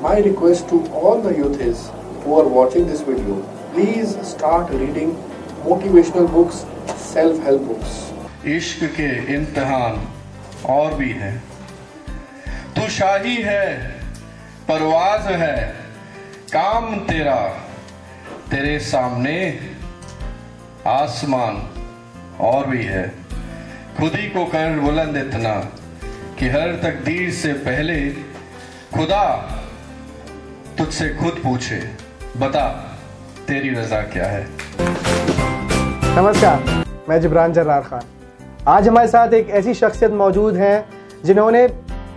My request to all the youth is who are watching this video, please start reading motivational books, self-help books. इश्क के इम्तहान और भी है तू शाही है परवाज है काम तेरा तेरे सामने आसमान और भी है खुद ही को कर बुलंद इतना कि हर तकदीर से पहले खुदा तुझसे खुद पूछे, बता, तेरी रजा क्या है? नमस्कार, मैं जिब्रान जर्रार खान। आज हमारे साथ एक ऐसी शख्सियत मौजूद है जिन्होंने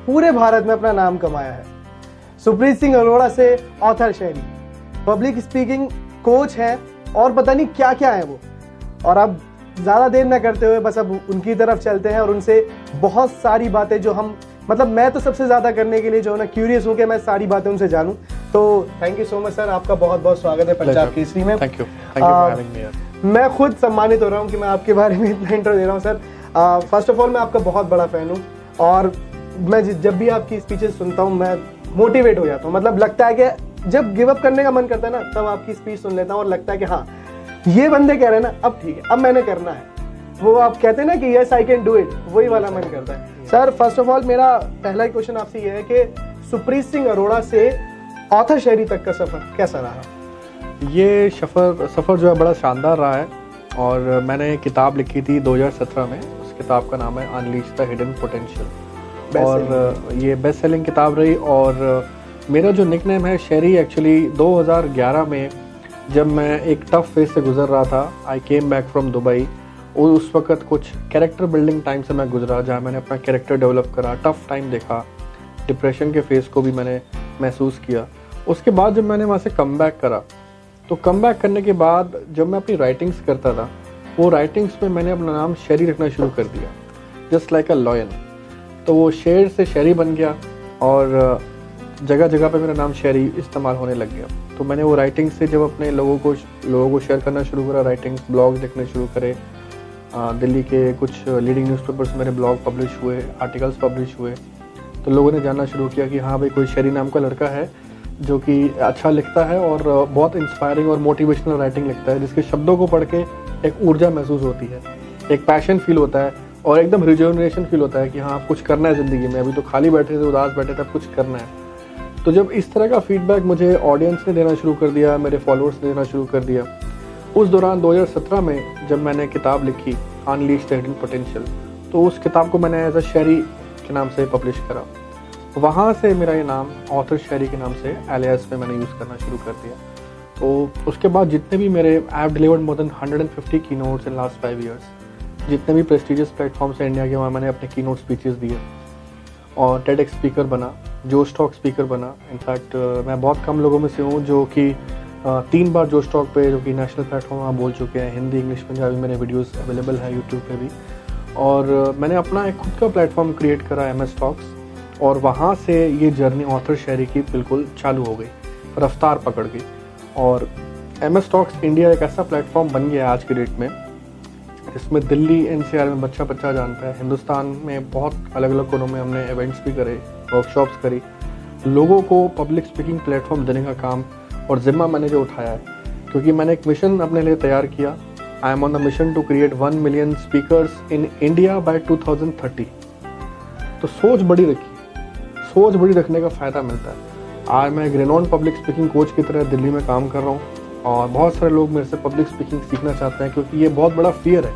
पूरे भारत में अपना नाम कमाया है। सुप्रीत सिंह अरोड़ा से ऑथर शहरी पब्लिक स्पीकिंग कोच है और पता नहीं क्या क्या है वो। और अब ज़्यादा देर ना करते हुए बस अब उनकी तरफ़ चलते हैं और उनसे बहुत सारी बातें जो हम मतलब मैं तो सबसे ज़्यादा करने के लिए जो है ना क्यूरियस हूँ कि मैं सारी बातें उनसे जानूँ। तो thank you so much sir आपका बहुत बहुत स्वागत है पंजाब केसरी में। थैंक यू मी मैं खुद सम्मानित हो रहा हूँ कि मैं आपके बारे में इतना इंटर दे रहा हूँ सर फ़र्स्ट ऑफ़ ऑल मैं आपका बहुत बड़ा फ़ैन हूँ और मैं जब भी आपकी स्पीचेस सुनता हूँ मैं मोटिवेट हो जाता हूँ। मतलब लगता है कि जब गिव अप करने का मन करता है ना तब आपकी स्पीच सुन लेता हूँ और लगता है कि हाँ ये बंदे कह रहे हैं ना अब ठीक है अब मैंने करना है। वो आप कहते हैं ना कि yes I can do it वही वाला मन करता है। सर फ़र्स्ट ऑफ़ ऑल मेरा पहला क्वेश्चन आपसे ये है कि सुप्रीत सिंह अरोड़ा से ऑथर शहरी तक का सफ़र कैसा रहा? ये सफ़र सफ़र जो है बड़ा शानदार रहा है और मैंने किताब लिखी थी 2017 में। उस किताब का नाम है अनलीश द हिडन पोटेंशियल और ये बेस्ट सेलिंग किताब रही और मेरा जो निक नेम है शेरी एक्चुअली 2011 में जब मैं एक टफ फ़ेज़ से गुजर रहा था I came back from Dubai और उस वक्त कुछ कैरेक्टर बिल्डिंग टाइम से मैं गुजरा, जहाँ मैंने अपना कैरेक्टर डेवलप करा टफ टाइम देखा डिप्रेशन के फेस को भी मैंने महसूस किया। उसके बाद जब मैंने वहाँ से कम करा तो कम करने के बाद जब मैं अपनी राइटिंग्स करता था, वो राइटिंग्स में मैंने अपना नाम शेरी रखना शुरू कर दिया जस्ट लाइक अ लॉयन तो वो शेर से शेरी बन गया और जगह जगह पे मेरा नाम शेरी इस्तेमाल होने लग गया। तो मैंने वो राइटिंग से जब अपने लोगों को लोगों को शेयर करना शुरू करा राइटिंग्स ब्लॉग लिखने शुरू करे दिल्ली के कुछ लीडिंग न्यूज़पेपर्स मेरे ब्लॉग पब्लिश हुए आर्टिकल्स पब्लिश हुए। तो लोगों ने जानना शुरू किया कि हाँ भाई, कोई शेरी नाम का लड़का है जो कि अच्छा लिखता है और बहुत इंस्पायरिंग और मोटिवेशनल राइटिंग लिखता है, जिसके शब्दों को पढ़ के एक ऊर्जा महसूस होती है, एक पैशन फील होता है और एकदम रिजर्वनेशन फील होता है कि हाँ कुछ करना है ज़िंदगी में। अभी तो खाली बैठे थे, उदास बैठे थे कुछ करना है। तो जब इस तरह का फीडबैक मुझे ऑडियंस ने देना शुरू कर दिया, मेरे फॉलोअर्स ने देना शुरू कर दिया उस दौरान 2017 में जब मैंने किताब लिखी अनलीश द हिडन पोटेंशियल तो उस किताब को मैंने एज अ शेरी के नाम से पब्लिश करा। वहाँ से मेरा ये नाम ऑथर शेरी के नाम से एलियास में मैंने यूज़ करना शुरू कर दिया। तो उसके बाद जितने भी मेरे app delivered more than 150 key notes in last five years जितने भी प्रेस्टिजियस प्लेटफॉर्म्स हैं इंडिया के, वहाँ मैंने अपने की नोट स्पीचेस दिए। और टेड स्पीकर बना जो स्टॉक स्पीकर बना। इनफैक्ट मैं बहुत कम लोगों में से हूँ जो कि तीन बार जो स्टॉक पे, जो कि नेशनल प्लेटफॉर्म वहाँ बोल चुके हैं, हिंदी इंग्लिश पंजाबी मेरे वीडियोस अवेलेबल हैं यूट्यूब पे भी। और मैंने अपना एक खुद का प्लेटफॉर्म क्रिएट करा एम एस टॉक्स और वहाँ से ये जर्नी ऑथर शहरी की बिल्कुल चालू हो गई, रफ्तार पकड़ गई और एम एस टॉक्स इंडिया एक ऐसा प्लेटफॉर्म बन गया है आज के डेट में, जिसमें दिल्ली एनसीआर में बच्चा बच्चा जानता है। हिंदुस्तान में बहुत अलग अलग कोनों में हमने इवेंट्स भी करे वर्कशॉप्स करी। लोगों को पब्लिक स्पीकिंग प्लेटफॉर्म देने का काम और ज़िम्मा मैंने जो उठाया है, क्योंकि मैंने एक मिशन अपने लिए तैयार किया। I am on the mission to create one million speakers in India by 2030 तो सोच बड़ी रखी। सोच बड़ी रखने का फ़ायदा मिलता है। आज मैं एक रेनॉन पब्लिक स्पीकिंग कोच की तरह दिल्ली में काम कर रहा हूँ और बहुत सारे लोग मेरे से पब्लिक स्पीकिंग सीखना चाहते हैं, क्योंकि ये बहुत बड़ा फियर है।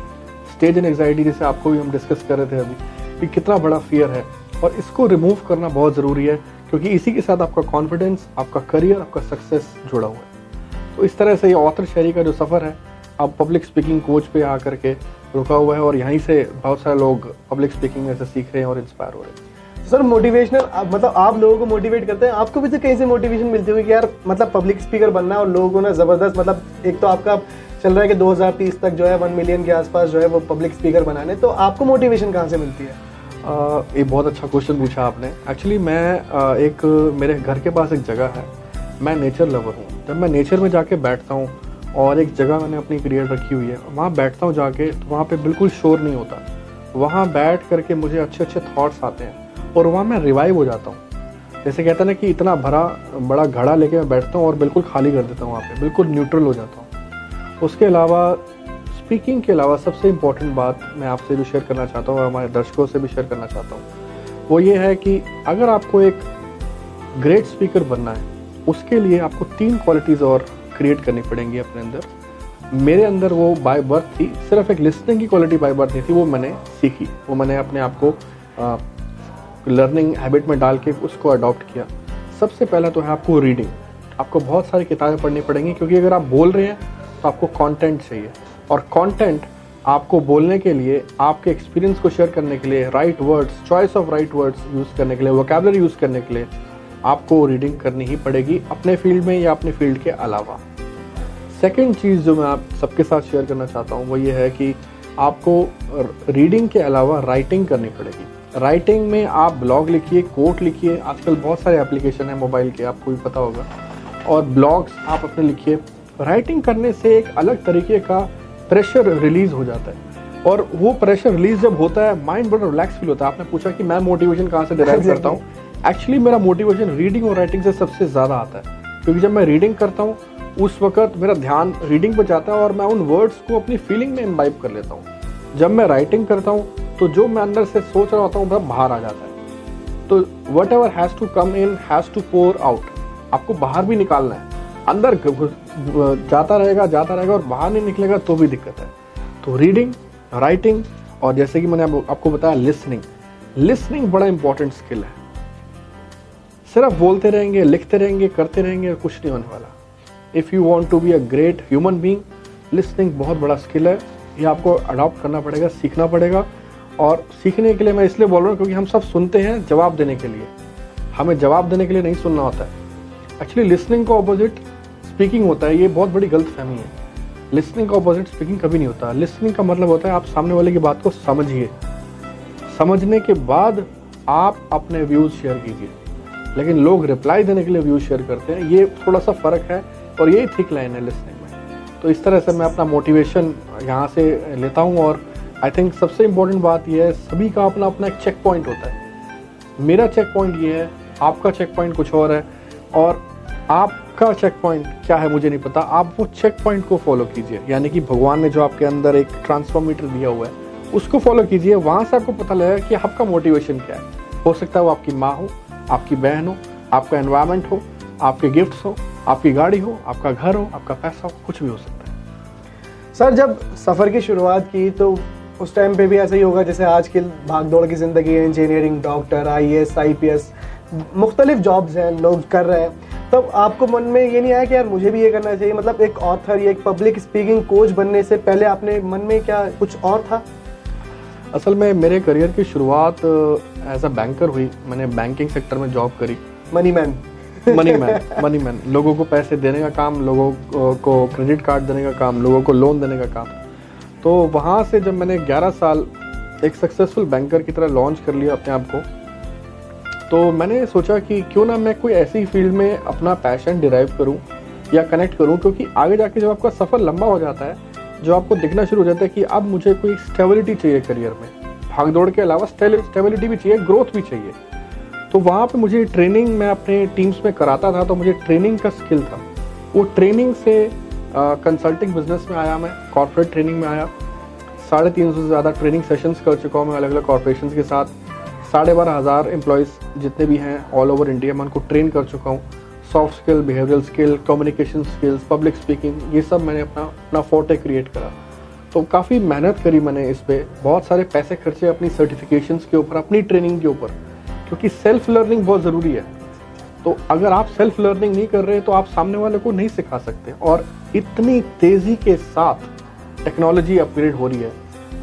स्टेज एंड एग्जाइटी जैसे आपको भी हम डिस्कस कर रहे थे अभी, कि कितना बड़ा फियर है। और इसको रिमूव करना बहुत ज़रूरी है, क्योंकि इसी के साथ आपका कॉन्फिडेंस आपका करियर आपका सक्सेस जुड़ा हुआ है। तो इस तरह से ये ऑथर शहरी का जो सफ़र है, आप पब्लिक स्पीकिंग कोच पे आ करके रुका हुआ है और यहीं से बहुत सारे लोग पब्लिक स्पीकिंग में से सीख रहे हैं और इंस्पायर हो रहे हैं। सर मोटिवेशनल मतलब आप लोगों को मोटिवेट करते हैं? आपको भी तो कहीं से मोटिवेशन मिलती हुई कि यार मतलब पब्लिक स्पीकर बनना और लोगों ना ज़बरदस्त मतलब एक तो आपका चल रहा है कि 2030 तक जो है वन मिलियन के आसपास जो है वो पब्लिक स्पीकर बनाने तो आपको मोटिवेशन कहाँ से मिलती है? ये बहुत अच्छा क्वेश्चन पूछा आपने। एक्चुअली मैं एक, मेरे घर के पास एक जगह है। मैं नेचर लवर हूँ। जब मैं नेचर में जाके बैठता हूँ और एक जगह मैंने अपनी क्रिएट रखी हुई है, वहाँ बैठता हूँ जाके तो वहाँ पे बिल्कुल शोर नहीं होता। वहाँ बैठ करके मुझे अच्छे अच्छे थॉट्स आते हैं और वहाँ मैं रिवाइव हो जाता हूँ। जैसे कहते हैं ना कि इतना भरा, बड़ा घड़ा लेके मैं बैठता हूँ और बिल्कुल खाली कर देता हूँ वहाँ पे, बिल्कुल न्यूट्रल हो जाता हूँ। उसके अलावा स्पीकिंग के अलावा सबसे इम्पोर्टेंट बात मैं आपसे भी शेयर करना चाहता हूँ और हमारे दर्शकों से भी शेयर करना चाहता हूँ। वो ये है कि अगर आपको एक ग्रेट स्पीकर बनना है, उसके लिए आपको तीन क्वालिटीज़ और क्रिएट करनी पड़ेंगी अपने अंदर। मेरे अंदर वो बाय बर्थ थी, सिर्फ़ एक लिसनिंग की क्वालिटी बाय बर्थ नहीं थी, वो मैंने सीखी। वो मैंने अपने आप को लर्निंग हैबिट में डाल के उसको अडॉप्ट किया। सबसे पहला तो है आपको रीडिंग आपको बहुत सारी किताबें पढ़नी पड़ेंगी, क्योंकि अगर आप बोल रहे हैं तो आपको कंटेंट चाहिए। और कंटेंट आपको बोलने के लिए, आपके एक्सपीरियंस को शेयर करने के लिए right words choice of right words use करने के लिए वोकेबलरी यूज़ करने के लिए आपको रीडिंग करनी ही पड़ेगी अपने फ़ील्ड में या अपने फ़ील्ड के अलावा। सेकेंड चीज़ जो मैं आप सबके साथ शेयर करना चाहता हूँ, वो ये है कि आपको रीडिंग के अलावा राइटिंग करनी पड़ेगी। राइटिंग में आप ब्लॉग लिखिए कोट लिखिए, आजकल बहुत सारे एप्लीकेशन है मोबाइल के, आपको भी पता होगा। और ब्लॉग्स आप अपने लिखिए। राइटिंग करने से एक अलग तरीके का प्रेशर रिलीज़ हो जाता है। और वो प्रेशर रिलीज़ जब होता है माइंड बड़ा रिलैक्स फील होता है। आपने पूछा कि मैं मोटिवेशन कहाँ से डिराइव करता हूँ? एक्चुअली मेरा मोटिवेशन रीडिंग और राइटिंग से सबसे ज़्यादा आता है। क्योंकि जब मैं रीडिंग करता हूँ उस वक्त मेरा ध्यान रीडिंग पर जाता है और मैं उन वर्ड्स को अपनी फीलिंग में इम्बाइब कर लेता हूँ। जब मैं राइटिंग करता हूँ तो जो मैं अंदर से सोच रहा होता हूँ वह बाहर आ जाता है। तो whatever has to come in has to pour out आपको बाहर भी निकालना है। अंदर जाता रहेगा जाता रहेगा और बाहर नहीं निकलेगा तो भी दिक्कत है। तो रीडिंग राइटिंग और जैसे कि मैंने आपको बताया लिसनिंग लिसनिंग बड़ा इंपॉर्टेंट स्किल है। सिर्फ़ बोलते रहेंगे, लिखते रहेंगे, करते रहेंगे कुछ नहीं होने वाला। If you want to be a great human being listening बहुत बड़ा स्किल है। ये आपको अडॉप्ट करना पड़ेगा, सीखना पड़ेगा। और सीखने के लिए मैं इसलिए बोल रहा हूँ क्योंकि हम सब सुनते हैं जवाब देने के लिए। हमें जवाब देने के लिए नहीं सुनना होता है। एक्चुअली लिसनिंग का ऑपोजिट स्पीकिंग होता है, ये बहुत बड़ी गलत फहमी है। लिसनिंग का ऑपोजिट स्पीकिंग कभी नहीं होता। लिसनिंग का मतलब होता है आप सामने वाले की बात को समझिए। समझने के बाद आप अपने व्यूज़ शेयर कीजिए। लेकिन लोग रिप्लाई देने के लिए व्यूज़ शेयर करते हैं, ये थोड़ा सा फ़र्क है और यही थिक लाइन है लिसनिंग में। तो इस तरह से मैं अपना मोटिवेशन यहाँ से लेता हूँ और आई थिंक सबसे इम्पोर्टेंट बात यह है, सभी का अपना अपना एक चेक पॉइंट होता है। मेरा चेक पॉइंट ये है, आपका चेक पॉइंट कुछ और है। और आपका चेक पॉइंट क्या है, मुझे नहीं पता। आप वो चेक पॉइंट को फॉलो कीजिए। यानी कि भगवान ने जो आपके अंदर एक ट्रांसफॉर्मीटर दिया हुआ है, उसको फॉलो कीजिए। वहाँ से आपको पता लगेगा कि आपका मोटिवेशन क्या है। हो सकता है वो आपकी माँ हो, आपकी बहन हो, आपका एनवायरमेंट हो, आपके गिफ्ट्स हो, आपकी गाड़ी हो, आपका घर हो, आपका पैसा हो, कुछ भी हो सकता है। सर, जब सफ़र की शुरुआत की तो उस टाइम पे भी ऐसा ही होगा जैसे आज की भाग दौड़ की ज़िंदगी है engineering doctor I S I P S मुख्तलिफ़ जॉब्स हैं, लोग कर रहे हैं। तब आपको मन में ये नहीं आया कि यार मुझे भी ये करना चाहिए? मतलब एक ऑथर या एक पब्लिक स्पीकिंग कोच बनने से पहले आपने मन में क्या कुछ और था? असल में मेरे करियर की शुरुआत एज अ बैंकर हुई। मैंने बैंकिंग सेक्टर में जॉब करी। Money man money man money man लोगों को पैसे देने का काम लोगों को क्रेडिट कार्ड देने का काम लोगों को लोन देने का काम। तो वहाँ से जब मैंने 11 साल एक सक्सेसफुल बैंकर की तरह लॉन्च कर लिया अपने आप को तो मैंने सोचा कि क्यों ना मैं कोई ऐसी फ़ील्ड में अपना पैशन डिराइव करूँ या कनेक्ट करूँ, क्योंकि आगे जाके जब आपका सफ़र लंबा हो जाता है जो आपको दिखना शुरू हो जाता है कि अब मुझे कोई स्टेबिलिटी चाहिए करियर में। भाग दौड़ के अलावा स्टेबिलिटी भी चाहिए ग्रोथ भी चाहिए। तो वहाँ पे मुझे ट्रेनिंग मैं अपने टीम्स में कराता था तो मुझे ट्रेनिंग का स्किल था। वो ट्रेनिंग से कंसल्टिंग बिज़नेस में आया मैं कॉर्पोरेट ट्रेनिंग में आया। साढ़े तीन सौ से ज़्यादा ट्रेनिंग सेशंस कर चुका हूँ मैं अलग अलग कॉरपोरेशन के साथ। साढ़े बारह हज़ार एम्प्लॉयज़ जितने भी हैं ऑल ओवर इंडिया मैं उनको ट्रेन कर चुका हूँ। Soft skill behavioural skill communication skills public speaking ये सब मैंने अपना अपना फोटे क्रिएट करा। तो काफ़ी मेहनत करी मैंने इस पर बहुत सारे पैसे खर्चे अपनी सर्टिफिकेशन के ऊपर, अपनी ट्रेनिंग के ऊपर, क्योंकि सेल्फ लर्निंग बहुत ज़रूरी है। तो अगर आप सेल्फ लर्निंग नहीं कर रहे तो आप सामने वाले को नहीं सिखा सकते। और इतनी तेज़ी के साथ टेक्नोलॉजी अपग्रेड हो रही है।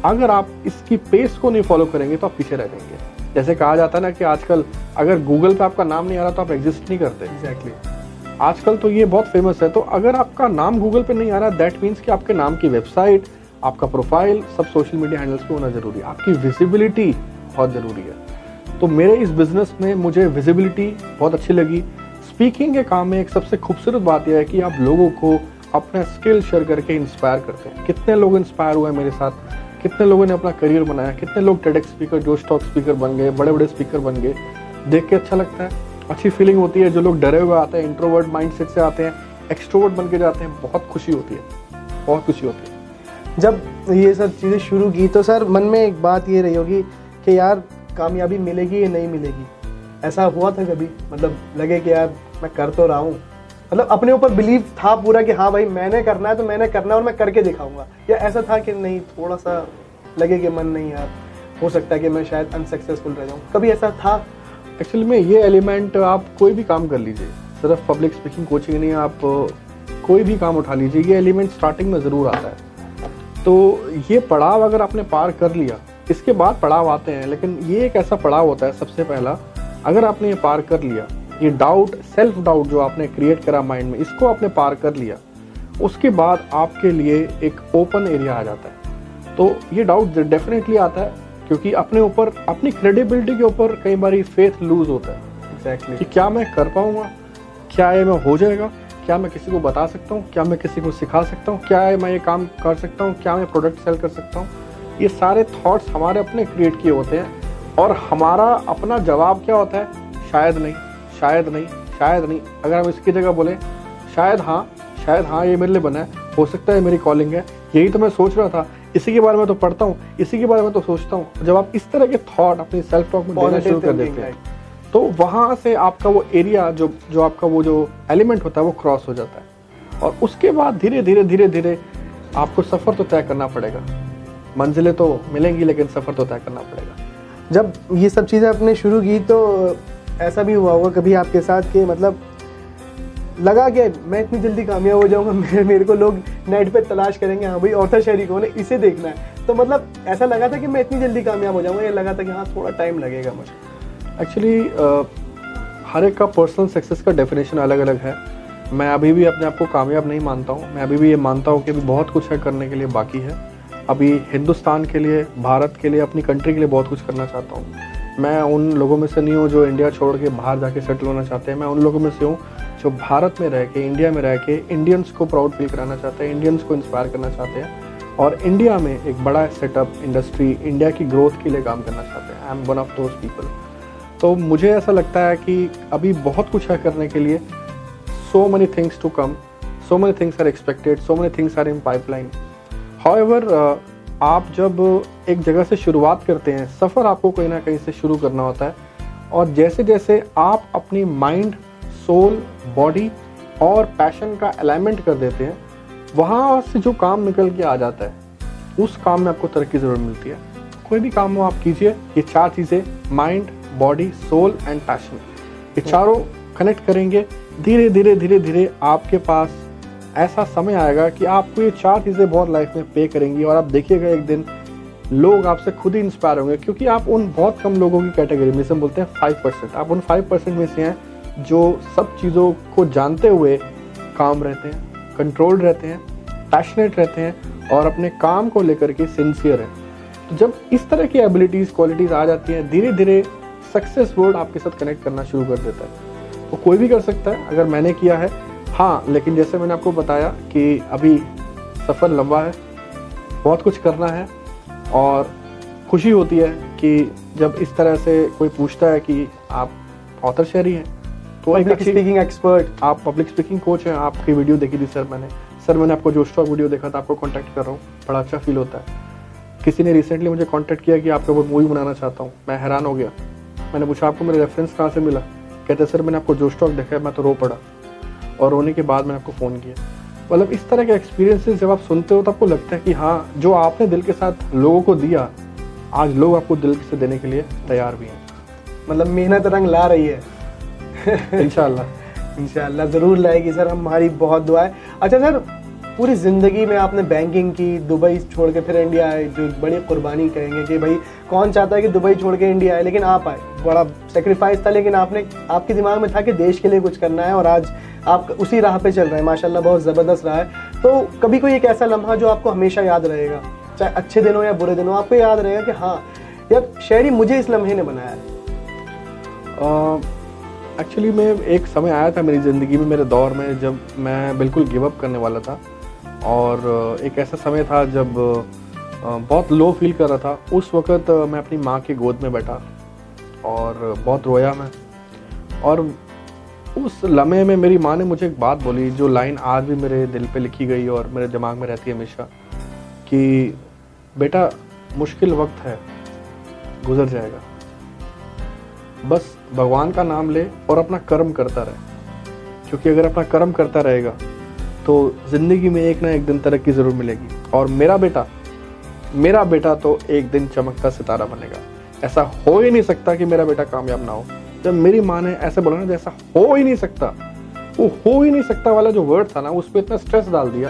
अगर आप इसकी पेस को नहीं फॉलो करेंगे तो आप पीछे रह जाएँगे। जैसे कहा जाता है ना कि आजकल अगर गूगल पे आपका नाम नहीं आ रहा तो आप एग्जिस्ट नहीं करते। Exactly exactly. आजकल तो ये बहुत फ़ेमस है तो अगर आपका नाम गूगल पे नहीं आ रहा दैट मीन्स कि आपके नाम की वेबसाइट आपका प्रोफ़ाइल सब सोशल मीडिया हैंडल्स पे होना ज़रूरी है। आपकी विजिबिलिटी बहुत ज़रूरी है। तो मेरे इस बिज़नेस में मुझे विजिबिलिटी बहुत अच्छी लगी। स्पीकिंग के काम में एक सबसे खूबसूरत बात यह है कि आप लोगों को अपना स्किल शेयर करके इंस्पायर करते हैं। कितने लोग इंस्पायर हुए मेरे साथ? कितने लोगों ने अपना करियर बनाया, कितने लोग टेडेक्स स्पीकर जो स्टॉक स्पीकर बन गए बड़े बड़े स्पीकर बन गए। देख के अच्छा लगता है। अच्छी फीलिंग होती है, जो लोग डरे हुए आते हैं इंट्रोवर्ट माइंडसेट से आते हैं एक्सट्रोवर्ट बन के जाते हैं, बहुत खुशी होती है। बहुत खुशी होती है। जब ये सब चीज़ें शुरू की तो सर, मन में एक बात ये रही होगी कि यार, कामयाबी मिलेगी या नहीं मिलेगी? ऐसा हुआ था कभी? मतलब लगे कि यार, मैं कर तो रहा हूँ। मतलब अपने ऊपर बिलीव था पूरा कि हाँ भाई मैंने करना है तो मैंने करना है और मैं करके दिखाऊँगा। या ऐसा था कि नहीं थोड़ा सा लगे कि मन नहीं यार, हो सकता है कि मैं शायद अनसक्सेसफुल रह जाऊँ। कभी ऐसा था? एक्चुअली में ये एलिमेंट आप कोई भी काम कर लीजिए, सिर्फ़ पब्लिक स्पीकिंग कोचिंग नहीं, आप कोई भी काम उठा लीजिए, ये एलिमेंट स्टार्टिंग में ज़रूर आता है। तो ये पड़ाव अगर आपने पार कर लिया, इसके बाद पड़ाव आते हैं, लेकिन ये एक ऐसा पड़ाव होता है सबसे पहला, अगर आपने ये पार कर लिया ये डाउट सेल्फ डाउट जो आपने क्रिएट करा माइंड में इसको आपने पार कर लिया। उसके बाद आपके लिए एक ओपन एरिया आ जाता है। तो ये डाउट डेफिनेटली आता है क्योंकि अपने ऊपर अपनी क्रेडिबिलिटी के ऊपर कई बार फेथ लूज होता है। एग्जैक्टली कि क्या मैं कर पाऊँगा? क्या ये मैं हो जाएगा? क्या मैं किसी को बता सकता हूँ? क्या मैं किसी को सिखा सकता हूँ? क्या मैं ये काम कर सकता हूँ? क्या मैं प्रोडक्ट सेल कर सकता हूँ? ये सारे थॉट्स हमारे अपने क्रिएट किए होते हैं और हमारा अपना जवाब क्या होता है? शायद नहीं। शायद नहीं शायद नहीं। अगर हम इसकी जगह बोले, शायद हाँ शायद हाँ ये मेरे लिए बना है। हो सकता है मेरी कॉलिंग है। यही तो मैं सोच रहा था। इसी के बारे में तो पढ़ता हूँ, इसी के बारे में तो सोचता हूँ। जब आप इस तरह के थॉट अपनी सेल्फ टॉक में देना शुरू कर देते हैं तो वहाँ से आपका वो एरिया जो जो आपका वो जो एलिमेंट होता है, वो क्रॉस हो जाता है। और उसके बाद धीरे धीरे धीरे धीरे आपको सफ़र तो तय करना पड़ेगा। मंजिलें तो मिलेंगी, लेकिन सफ़र तो तय करना पड़ेगा। जब ये सब चीज़ें आपने शुरू की तो ऐसा भी हुआ होगा कभी आपके साथ कि मतलब लगा कि मैं इतनी जल्दी कामयाब हो जाऊँगा, मेरे मेरे को लोग नेट पे तलाश करेंगे हाँ भाई ऑथर शहरी कौन है, इसे देखना है। तो मतलब ऐसा लगा था कि मैं इतनी जल्दी कामयाब हो जाऊँगा, ये लगा था कि हाँ थोड़ा टाइम लगेगा मुझे। एक्चुअली हर एक का पर्सनल सक्सेस का डेफिनेशन अलग अलग है। मैं अभी भी अपने आप को कामयाब नहीं मानता हूँ। मैं अभी भी ये मानता हूँ कि अभी बहुत कुछ है करने के लिए बाकी है। अभी हिंदुस्तान के लिए, भारत के लिए, अपनी कंट्री के लिए बहुत कुछ करना चाहता हूँ। मैं उन लोगों में से नहीं हूँ जो इंडिया छोड़ के बाहर जाके सेटल होना चाहते हैं। मैं उन लोगों में से हूँ जो भारत में रह के इंडिया में रह के इंडियंस को प्राउड फील कराना चाहते हैं इंडियंस को इंस्पायर करना चाहते हैं और इंडिया में एक बड़ा सेटअप इंडस्ट्री इंडिया की ग्रोथ के लिए काम करना चाहते हैं। I am one of those people तो मुझे ऐसा लगता है कि अभी बहुत कुछ है करने के लिए। So many things to come so many things are expected so many things are in pipeline however आप जब एक जगह से शुरुआत करते हैं, सफ़र आपको कहीं ना कहीं से शुरू करना होता है। और जैसे जैसे आप अपनी माइंड सोल बॉडी और पैशन का अलाइनमेंट कर देते हैं, वहाँ से जो काम निकल के आ जाता है, उस काम में आपको तरक्की ज़रूर मिलती है। कोई भी काम हो, आप कीजिए, ये चार चीज़ें mind body soul and passion ये चारों कनेक्ट करेंगे धीरे धीरे धीरे धीरे आपके पास ऐसा समय आएगा कि आपको ये चार चीज़ें बहुत लाइफ में पे करेंगी और आप देखिएगा एक दिन लोग आपसे खुद ही इंस्पायर होंगे, क्योंकि आप उन बहुत कम लोगों की कैटेगरी में से बोलते हैं फाइव परसेंट आप उन फाइव परसेंट में से हैं जो सब चीज़ों को जानते हुए काम रहते हैं कंट्रोल रहते हैं पैशनेट रहते हैं और अपने काम को लेकर के सिंसियर हैं। तो जब इस तरह की एबिलिटीज़ क्वालिटीज़ आ जाती हैं धीरे धीरे सक्सेस वर्ड आपके साथ कनेक्ट करना शुरू कर देता है। वो तो कोई भी कर सकता है, अगर मैंने किया है हाँ लेकिन जैसे मैंने आपको बताया कि अभी सफ़र लंबा है बहुत कुछ करना है और खुशी होती है कि जब इस तरह से कोई पूछता है कि आप ऑथर शहरी हैं तो अच्छी स्पीकिंग एक्सपर्ट आप पब्लिक स्पीकिंग कोच हैं आपकी वीडियो देखी थी सर मैंने। सर मैंने आपको जो स्टॉक वीडियो देखा था आपको कॉन्टैक्ट कर रहा हूँ बड़ा अच्छा फील होता है। किसी ने रिसेंटली मुझे कॉन्टैक्ट किया कि आपका वो मूवी बनाना चाहता हूँ मैं हैरान हो गया। मैंने पूछा आपको मेरे रेफरेंस कहाँ से मिला? कहते सर मैंने आपको जो स्टॉक देखा है मैं तो रो पड़ा। और रोने के बाद मैंने आपको फ़ोन किया। मतलब इस तरह के एक्सपीरियंसेस जब आप सुनते हो तो आपको लगता है कि हाँ जो आपने दिल के साथ लोगों को दिया आज लोग आपको दिल से देने के लिए तैयार भी हैं। मतलब मेहनत रंग ला रही है। इनशाला इनशाला ज़रूर लाएगी सर हमारी बहुत दुआएँ अच्छा सर पूरी ज़िंदगी में आपने बैंकिंग की, दुबई छोड़ के फिर इंडिया आए, जो बड़ी कुर्बानी कहेंगे कि भाई, कौन चाहता है कि दुबई छोड़ के इंडिया आए, लेकिन आप आए। बड़ा सेक्रीफाइस था, लेकिन आपने, आपके दिमाग में था कि देश के लिए कुछ करना है, और आज आप उसी राह पे चल रहे हैं। माशाल्लाह, बहुत ज़बरदस्त रहा है। तो कभी कोई एक ऐसा लम्हा जो आपको हमेशा याद रहेगा, चाहे अच्छे दिन हो या बुरे दिन हो आपको याद रहेगा कि हाँ यार शहरी मुझे इस लम्हे ने बनाया है। एक्चुअली में, एक समय आया था मेरी ज़िंदगी में, मेरे दौर में, जब मैं बिल्कुल गिव अप करने वाला था। और एक ऐसा समय था जब बहुत लो फील कर रहा था। उस वक़्त मैं अपनी माँ की गोद में बैठा और बहुत रोया मैं। और उस लम्हे में मेरी माँ ने मुझे एक बात बोली, जो लाइन आज भी मेरे दिल पे लिखी गई और मेरे दिमाग में रहती है हमेशा, कि बेटा, मुश्किल वक्त है, गुजर जाएगा। बस भगवान का नाम ले और अपना कर्म करता रहे, क्योंकि अगर अपना कर्म करता रहेगा तो ज़िंदगी में एक ना एक दिन तरक्की ज़रूर मिलेगी। और मेरा बेटा मेरा बेटा तो एक दिन चमकता सितारा बनेगा। ऐसा हो ही नहीं सकता कि मेरा बेटा कामयाब ना हो। जब मेरी माँ ने ऐसे बोला ना ऐसा हो ही नहीं सकता, वो हो ही नहीं सकता वाला जो वर्ड था ना, उस पर इतना स्ट्रेस डाल दिया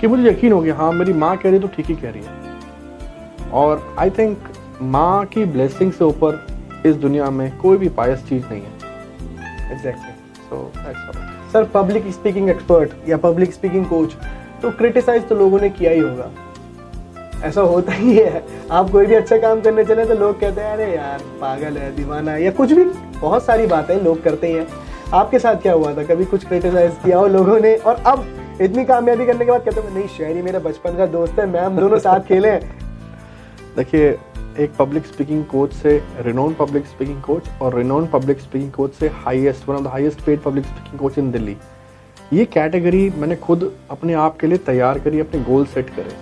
कि मुझे यकीन हो गया हाँ मेरी माँ कह रही तो ठीक ही कह रही है। और आई थिंक माँ की ब्लेसिंग से ऊपर इस दुनिया में कोई भी पायस चीज़ नहीं है। Exactly so that's sir public speaking expert या पब्लिक स्पीकिंग कोच तो क्रिटिसाइज तो लोगों ने किया ही होगा। ऐसा होता ही है। आप कोई भी अच्छा काम करने चले तो लोग कहते हैं, अरे यार, पागल है, दीवाना है, या कुछ भी। बहुत सारी बातें लोग करते ही हैं। आपके साथ क्या हुआ था? कभी कुछ क्रिटिसाइज किया हो लोगों ने? और अब इतनी कामयाबी करने के बाद कहते हैं, नहीं, शहरी मेरा बचपन का दोस्त है मैम दोनों साथ खेले देखिए एक पब्लिक स्पीकिंग कोच से रिनोन पब्लिक स्पीकिंग कोच और रिनोन पब्लिक स्पीकिंग कोच से highest one of the highest paid public speaking coach in Delhi ये कैटेगरी मैंने खुद अपने आप के लिए तैयार करी अपने गोल सेट करे।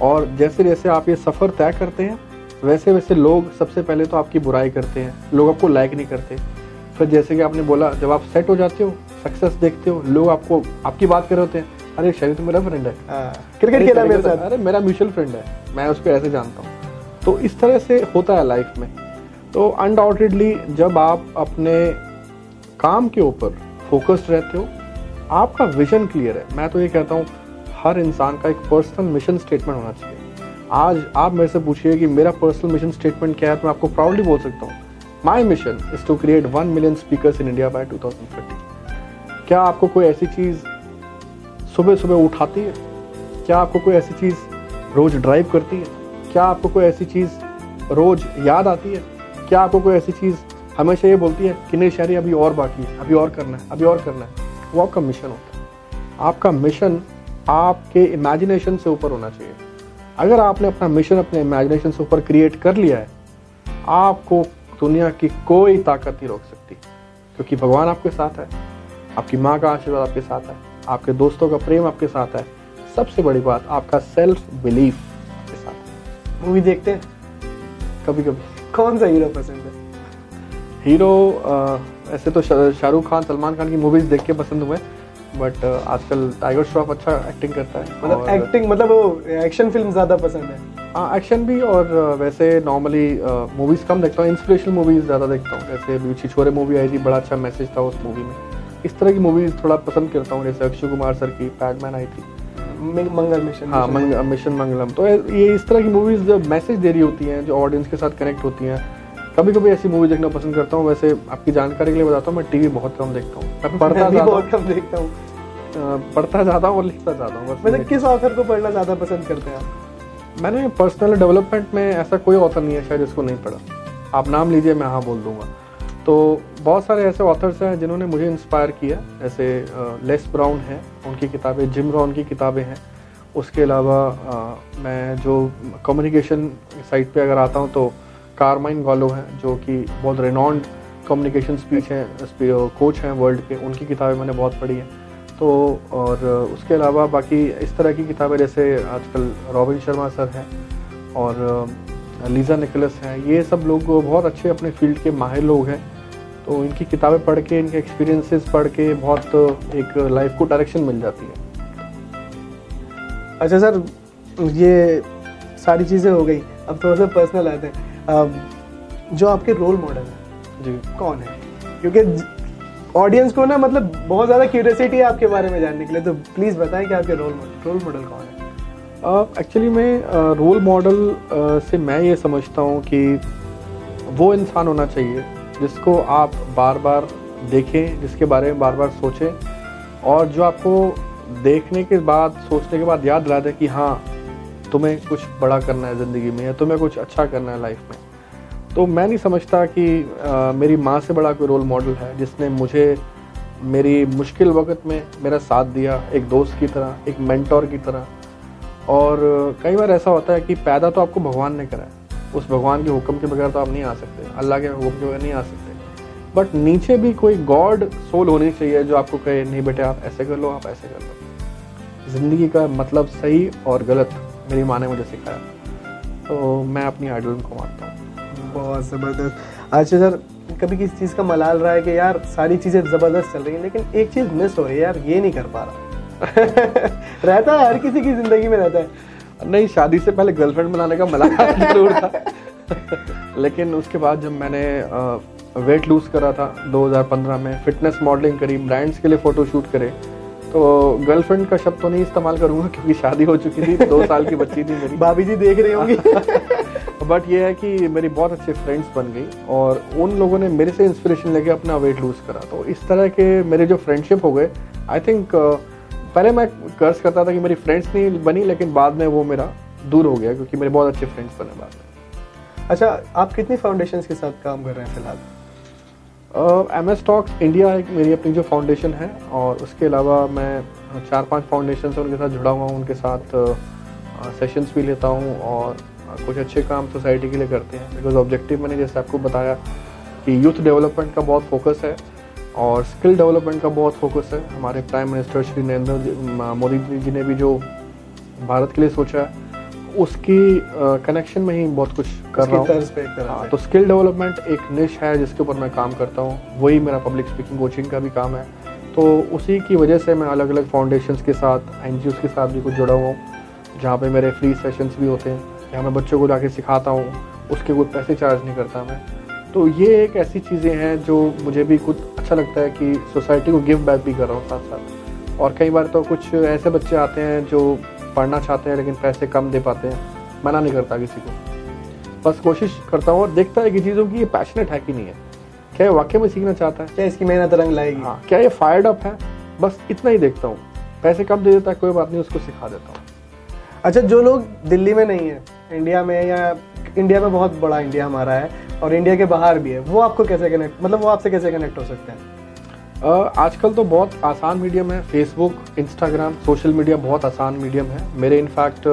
और जैसे जैसे आप ये सफ़र तय करते हैं वैसे वैसे लोग सबसे पहले तो आपकी बुराई करते हैं। लोग आपको लाइक नहीं करते। फिर जैसे कि आपने बोला जब आप सेट हो जाते हो सक्सेस देखते हो लोग आपको आपकी बात कर रहे होते हैं अरे शरीर तो मेरा फ्रेंड है। क्रिकेट खेला मेरे साथ। अरे मेरा म्यूचुअल फ्रेंड है। मैं उसको ऐसे जानता हूँ। तो इस तरह से होता है लाइफ में। तो अनडाउटेडली जब आप अपने काम के ऊपर फोकस्ड रहते हो, आपका विजन क्लियर है। मैं तो ये कहता हूँ, हर इंसान का एक पर्सनल मिशन स्टेटमेंट होना चाहिए। आज आप मेरे से पूछिए कि मेरा पर्सनल मिशन स्टेटमेंट क्या है तो मैं आपको प्राउडली बोल सकता हूँ my mission is to create one million speaker in India by 2030 क्या आपको कोई ऐसी चीज़ सुबह सुबह उठाती है? क्या आपको कोई ऐसी चीज़ रोज ड्राइव करती है? क्या आपको कोई ऐसी चीज़ रोज याद आती है? क्या आपको कोई ऐसी चीज़ हमेशा ये बोलती है कि नहीं शहरी, अभी और बाकी है, अभी और करना है, अभी और करना है? वो आपका मिशन होता है। आपका मिशन आपके इमेजिनेशन से ऊपर होना चाहिए। अगर आपने अपना मिशन अपने इमेजिनेशन से ऊपर क्रिएट कर लिया है, आपको दुनिया की कोई ताकत नहीं रोक सकती। क्योंकि भगवान आपके साथ है, आपकी माँ का आशीर्वाद आपके साथ है, आपके दोस्तों का प्रेम आपके साथ है। सबसे बड़ी बात, आपका सेल्फ बिलीफ मूवी देखते हैं? कभी कभी। कौन सा हीरो पसंद है? हीरो ऐसे तो शाहरुख खान सलमान खान की मूवीज़ देख के पसंद हुए बट आजकल टाइगर श्रॉफ अच्छा एक्टिंग करता है मतलब एक्टिंग मतलब वो एक्शन फ़िल्म ज़्यादा पसंद है। हाँ एक्शन भी और वैसे नॉर्मली मूवीज़ कम देखता हूँ इंस्पिरेशनल मूवीज़ ज़्यादा देखता हूँ जैसे छिछोरे मूवी आई थी बड़ा अच्छा मैसेज था उस मूवी में। इस तरह की मूवीज़ थोड़ा पसंद करता हूँ जैसे अक्षय कुमार सर की पैडमैन आई थी। मंगल मिशन हाँ मंग, मिशन मंगलम। तो ये इस तरह की मूवीज़ जो मैसेज दे रही होती हैं जो ऑडियंस के साथ कनेक्ट होती हैं कभी कभी ऐसी मूवी देखना पसंद करता हूँ वैसे आपकी जानकारी के लिए बताता हूँ मैं टीवी बहुत कम देखता हूँ। मैं पढ़ता बहुत कम देखता हूँ। पढ़ता ज़्यादा हूँ और लिखता ज़्यादा हूँ मतलब किस ऑथर को पढ़ना ज़्यादा पसंद करते हैं आप? मैंने पर्सनल डेवलपमेंट में ऐसा कोई ऑथर नहीं है शायद इसको नहीं पढ़ा। आप नाम लीजिए मैं हाँ बोल दूँगा। तो बहुत सारे ऐसे ऑथर्स हैं जिन्होंने मुझे इंस्पायर किया। जैसे लेस ब्राउन है, उनकी किताबें जिम रॉन की किताबें हैं। उसके अलावा मैं जो कम्युनिकेशन साइट पे अगर आता हूँ तो कारमाइन गॉलो हैं, जो कि बहुत रेनॉन्ड कम्युनिकेशन स्पीच हैं कोच हैं वर्ल्ड के, उनकी किताबें मैंने बहुत पढ़ी हैं। तो और उसके अलावा बाकी इस तरह की किताबें जैसे आजकल रॉबिन शर्मा सर हैं और लीज़ा निकलस हैं, ये सब लोग बहुत अच्छे अपने फ़ील्ड के माहिर लोग हैं। तो इनकी किताबें पढ़ के इनके एक्सपीरियंसेस पढ़ के बहुत एक लाइफ को डायरेक्शन मिल जाती है। अच्छा सर ये सारी चीज़ें हो गई। अब थोड़ा सा पर्सनल आते हैं। जो आपके रोल मॉडल है जी। कौन है? क्योंकि ऑडियंस को ना मतलब बहुत ज़्यादा क्यूरियोसिटी है आपके बारे में जानने के लिए। तो प्लीज़ बताएँ कि आपके रोल मॉडल रोल मॉडल कौन है? एक्चुअली uh, मैं रोल uh, मॉडल uh, से मैं ये समझता हूँ कि वो इंसान होना चाहिए। जिसको आप बार बार देखें जिसके बारे में बार बार सोचें और जो आपको देखने के बाद सोचने के बाद याद दिला दे कि हाँ तुम्हें कुछ बड़ा करना है ज़िंदगी में या तुम्हें कुछ अच्छा करना है लाइफ में। तो मैं नहीं समझता कि आ, मेरी माँ से बड़ा कोई रोल मॉडल है जिसने मुझे मेरी मुश्किल वक्त में मेरा साथ दिया एक दोस्त की तरह एक मेंटोर की तरह। और कई बार ऐसा होता है कि पैदा तो आपको भगवान ने करा है उस भगवान के हुक्म के बगैर तो आप नहीं आ सकते, अल्लाह के हुक्म के बगैर नहीं आ सकते। बट नीचे भी कोई गॉड सोल होनी चाहिए जो आपको कहे, नहीं बेटे, आप ऐसे कर लो, आप ऐसे कर लो। ज़िंदगी का मतलब सही और गलत मेरी माँ ने मुझे सिखाया। तो मैं अपनी आइडल को मानता हूँ। बहुत ज़बरदस्त। अच्छा सर, कभी किसी चीज़ का मलाल रहा है कि यार, सारी चीज़ें ज़बरदस्त चल रही हैं, लेकिन एक चीज़ मिस हो रही है, यार, ये नहीं कर पा रहा। रहता है, हर किसी की ज़िंदगी में रहता है। नहीं शादी से पहले गर्लफ्रेंड बनाने का मलाल ज़रूर था। लेकिन उसके बाद जब मैंने वेट लूज करा था 2015 में फिटनेस मॉडलिंग करी ब्रांड्स के लिए फ़ोटो शूट करे तो गर्लफ्रेंड का शब्द तो नहीं इस्तेमाल करूँगा क्योंकि शादी हो चुकी थी दो साल की बच्ची थी मेरी। भाभी जी देख रही होंगी। बट ये है कि मेरी बहुत अच्छे फ्रेंड्स बन गई और उन लोगों ने मेरे से इंस्पिरेशन लेके अपना वेट लूज करा। तो इस तरह के मेरे जो फ्रेंडशिप हो गए आई थिंक पहले मैं कर्ज करता था कि मेरी फ्रेंड्स नहीं बनी लेकिन बाद में वो मेरा दूर हो गया क्योंकि मेरे बहुत अच्छे फ्रेंड्स बने बाद में। अच्छा आप कितनी फाउंडेशन के साथ काम कर रहे हैं फ़िलहाल? एम एस टॉक्स इंडिया एक मेरी अपनी जो फाउंडेशन है और उसके अलावा मैं चार पाँच फाउंडेशन से उनके साथ जुड़ा हुआ हूँ उनके साथ सेशंस भी लेता हूँ और कुछ अच्छे काम सोसाइटी के लिए करते हैं। बिकॉज़ ऑब्जेक्टिव मैंने जैसे आपको बताया कि यूथ डेवलपमेंट का बहुत फोकस है और स्किल डेवलपमेंट का बहुत फोकस है। हमारे प्राइम मिनिस्टर श्री नरेंद्र मोदी जी ने भी जो भारत के लिए सोचा है उसकी कनेक्शन में ही बहुत कुछ कर रहा हूँ। हाँ तो स्किल डेवलपमेंट एक निश है जिसके ऊपर मैं काम करता हूँ। वही मेरा पब्लिक स्पीकिंग कोचिंग का भी काम है। तो उसी की वजह से मैं अलग अलग फाउंडेशन के साथ एन के साथ भी कुछ जुड़ा हुआ हूँ। जहाँ पे मेरे फ्री सेशंस भी होते हैं। जहाँ मैं बच्चों को जाके सिखाता हूँ। उसके कोई पैसे चार्ज नहीं करता मैं। तो ये एक ऐसी चीज़ें हैं जो मुझे भी कुछ अच्छा लगता है कि सोसाइटी को गिव बैक भी कर रहा हूँ साथ साथ। और कई बार तो कुछ ऐसे बच्चे आते हैं जो पढ़ना चाहते हैं लेकिन पैसे कम दे पाते हैं। मना नहीं करता किसी को। बस कोशिश करता हूँ और देखता है कि चीज़ों की ये पैशनेट है कि नहीं है। क्या ये वाकई में सीखना चाहता है? क्या इसकी मेहनत रंग लाएगी? हाँ क्या ये फायर्ड अप है? बस इतना ही देखता हूँ। पैसे कम दे देता है कोई बात नहीं उसको सिखा देता हूँ। अच्छा जो लोग दिल्ली में नहीं है इंडिया में या इंडिया में बहुत बड़ा इंडिया हमारा है और इंडिया के बाहर भी है। वो आपको कैसे कनेक्ट मतलब वो आपसे कैसे कनेक्ट हो सकते हैं? आजकल तो बहुत आसान मीडियम है। फेसबुक इंस्टाग्राम सोशल मीडिया बहुत आसान मीडियम है। मेरे इनफैक्ट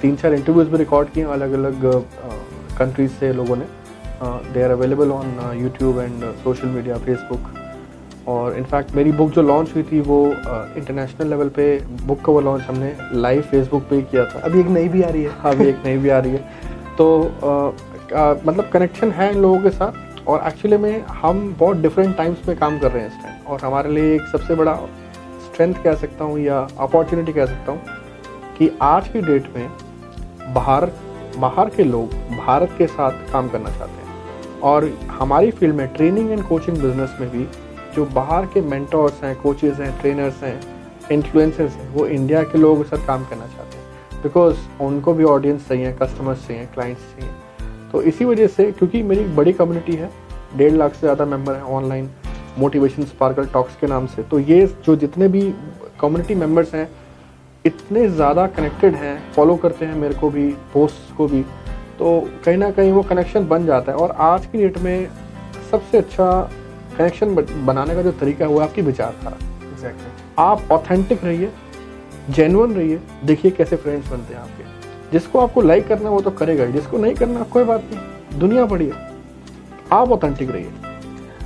तीन चार इंटरव्यूज़ भी रिकॉर्ड किए अलग अलग कंट्रीज़ से लोगों ने। They are available on YouTube and social media Facebook और इनफैक्ट मेरी बुक जो लॉन्च हुई थी वो इंटरनेशनल लेवल पे बुक का वो लॉन्च हमने लाइव फेसबुक पे किया था। अभी एक नई भी आ रही हाँ। अभी एक नई भी आ रही है। तो मतलब कनेक्शन है इन लोगों के साथ और एक्चुअली में हम बहुत डिफरेंट टाइम्स में काम कर रहे हैं इस टाइम और हमारे लिए एक सबसे बड़ा स्ट्रेंथ कह सकता हूँ या अपॉर्चुनिटी कह सकता हूँ कि आज की डेट में बाहर बाहर के लोग भारत के साथ काम करना चाहते हैं। और हमारी फ़ील्ड में ट्रेनिंग एंड कोचिंग बिज़नेस में भी जो बाहर के मेंटर्स हैं कोचेज़ हैं ट्रेनर्स हैं इन्फ्लुएंसर्स हैं, वो इंडिया के लोगों के साथ काम करना चाहते हैं। बिकॉज़ उनको भी ऑडियंस चाहिए कस्टमर्स चाहिए क्लाइंट्स चाहिए। तो इसी वजह से क्योंकि मेरी बड़ी कम्युनिटी है डेढ़ लाख से ज़्यादा मेंबर हैं ऑनलाइन मोटिवेशन स्पार्कल टॉक्स के नाम से। तो ये जो जितने भी कम्युनिटी मेंबर्स हैं इतने ज़्यादा कनेक्टेड हैं फॉलो करते हैं मेरे को भी पोस्ट को भी तो कहीं ना कहीं वो कनेक्शन बन जाता है। और आज की डेट में सबसे अच्छा कनेक्शन बनाने का जो तरीका है वो आपकी विचारधारा। Exactly exactly. आप ऑथेंटिक रहिए जेनुअन रहिए। देखिए कैसे फ्रेंड्स बनते हैं आपके। जिसको आपको लाइक करना वो तो करेगा ही। जिसको नहीं करना, कोई बात नहीं। दुनिया बड़ी है आप ऑथेंटिक रहिए।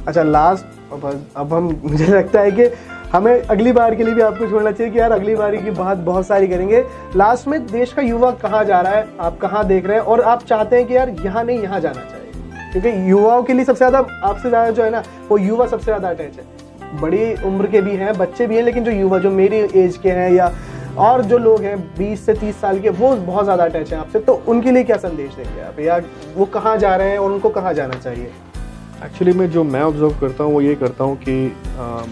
अच्छा लास्ट अब अब हम, मुझे लगता है कि हमें अगली बार के लिए भी आपको छोड़ना चाहिए कि यार अगली बार की बात बहुत सारी करेंगे। लास्ट में देश का युवा कहाँ जा रहा है, आप कहाँ देख रहे हैं, और आप चाहते हैं कि यार यहाँ नहीं, यहाँ जाना चाहिए। क्योंकि युवाओं के लिए सबसे ज़्यादा, आपसे ज़्यादा जो है ना, वो युवा सबसे ज़्यादा अटैच है। बड़ी उम्र के भी हैं, बच्चे भी हैं, लेकिन जो युवा, जो मेरी एज के हैं या और जो लोग हैं 20 से 30 साल के, वो बहुत ज़्यादा अटैच हैं आपसे। तो उनके लिए क्या संदेश देंगे आप? या वो कहाँ जा रहे हैं और उनको कहाँ जाना चाहिए? एक्चुअली मैं जो मैं ऑब्ज़र्व करता हूँ, वो ये करता हूँ कि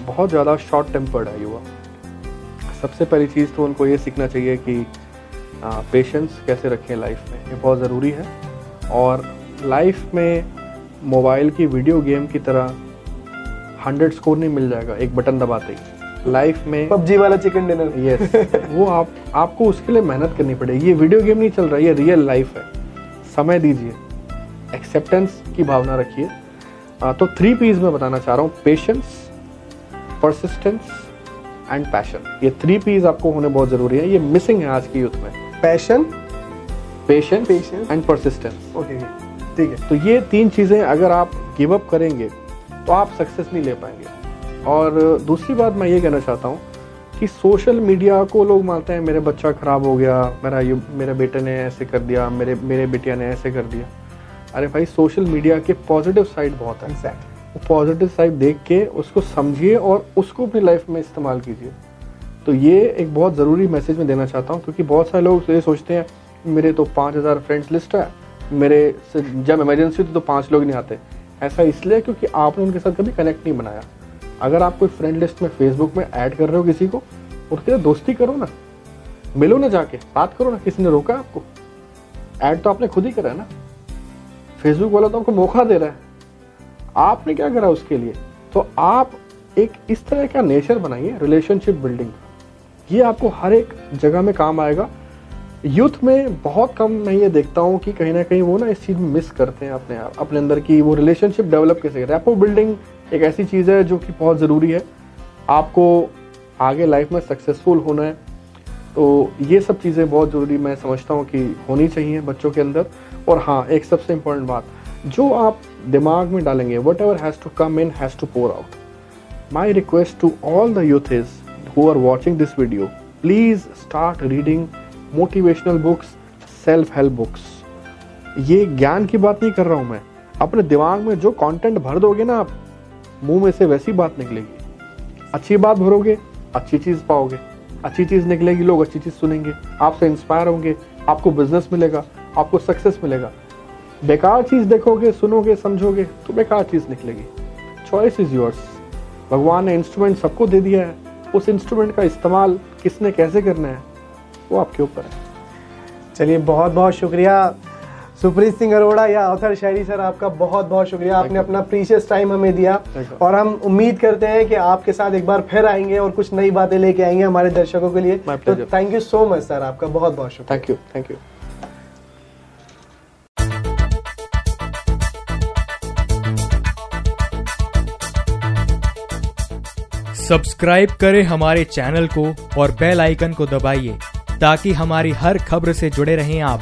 बहुत ज़्यादा शॉर्ट टेम्पर्ड है युवा सबसे पहली चीज़ तो उनको ये सीखना चाहिए कि पेशेंस कैसे रखें लाइफ में, ये बहुत ज़रूरी है। और लाइफ में मोबाइल की वीडियो गेम की तरह हंड्रेड स्कोर नहीं मिल जाएगा, एक बटन दबाते ही। लाइफ में पबजी वाला चिकन डिनर। यस वो आप आपको उसके लिए मेहनत करनी पड़ेगी। ये वीडियो गेम नहीं चल रहा ये रियल लाइफ है। समय दीजिए। एक्सेप्टेंस की भावना रखिए। तो थ्री पीज में बताना चाह रहा हूँ। पेशेंस परसिस्टेंस एंड पैशन ये थ्री पीज आपको होने बहुत ज़रूरी है। ये मिसिंग है आज की यूथ में। Passion patience and persistence okay ठीक है। तो ये तीन चीज़ें अगर आप गिव अप करेंगे तो आप सक्सेस नहीं ले पाएँगे। और दूसरी बात मैं ये कहना चाहता हूँ कि सोशल मीडिया को लोग मानते हैं मेरे बच्चा खराब हो गया मेरा ये मेरे बेटे ने ऐसे कर दिया मेरे मेरे बेटिया ने ऐसे कर दिया। अरे भाई सोशल मीडिया के पॉजिटिव साइड बहुत है। वो पॉजिटिव साइड देख के उसको समझिए और उसको अपनी लाइफ में इस्तेमाल कीजिए। तो ये एक बहुत ज़रूरी मैसेज मैं देना चाहता हूँ क्योंकि बहुत सारे लोग ये सोचते हैं मेरे तो पाँच हज़ार फ्रेंड्स लिस्ट है मेरे से जब इमरजेंसी होती तो पाँच लोग नहीं आते। ऐसा इसलिए क्योंकि आपने उनके साथ कभी कनेक्ट नहीं बनाया। अगर आप कोई फ्रेंड लिस्ट में फेसबुक में ऐड कर रहे हो किसी को उसके दोस्ती करो ना, मिलो ना जाके, बात करो ना, किसी ने रोका आपको? ऐड तो आपने खुद ही करा है ना। फेसबुक वाला तो आपको मौका दे रहा है। आपने क्या करा उसके लिए? तो आप एक इस तरह का नेचर बनाइए रिलेशनशिप बिल्डिंग ये आपको हर एक जगह में काम आएगा। यूथ में बहुत कम मैं ये देखता हूँ कि कहीं ना कहीं वो ना इस चीज़ में मिस करते हैं अपने आप, अपने अंदर की वो रिलेशनशिप डेवलप कैसे रैपो बिल्डिंग एक ऐसी चीज़ है जो कि बहुत ज़रूरी है। आपको आगे लाइफ में सक्सेसफुल होना है। तो ये सब चीज़ें बहुत ज़रूरी मैं समझता हूँ कि होनी चाहिए बच्चों के अंदर। और हाँ एक सबसे इम्पोर्टेंट बात, जो आप दिमाग में डालेंगे whatever has to come in has to pour out my request to all the youth is who are watching this video please start reading motivational books self help books ये ज्ञान की बात नहीं कर रहा हूँ मैं। अपने दिमाग में जो कंटेंट भर दोगे ना आप मुँह में से वैसी बात निकलेगी। अच्छी बात भरोगे, अच्छी चीज़ पाओगे। अच्छी चीज़ निकलेगी, लोग अच्छी चीज़ सुनेंगे। आपसे इंस्पायर होंगे, आपको बिज़नेस मिलेगा, आपको सक्सेस मिलेगा। बेकार चीज़ देखोगे, सुनोगे, समझोगे तो बेकार चीज़ निकलेगी। चॉइस इज़ योर्स भगवान ने इंस्ट्रूमेंट सबको दे दिया है। उस इंस्ट्रूमेंट का इस्तेमाल किसने कैसे करना है, वो आपके ऊपर है। चलिए बहुत बहुत शुक्रिया। सुप्रीत सिंह अरोड़ा या अवसर शायरी सर आपका बहुत बहुत शुक्रिया। आपने अपना प्रीशियस टाइम हमें दिया। और हम उम्मीद करते हैं कि आपके साथ एक बार फिर आएँगे और कुछ नई बातें लेके आएँगे हमारे दर्शकों के लिए। तो thank you so much sir आपका बहुत बहुत शुक्रिया। Thank you thank you subscribe करें हमारे चैनल को और बेल आइकन को दबाइए ताकि हमारी हर खबर से जुड़े रहें आप।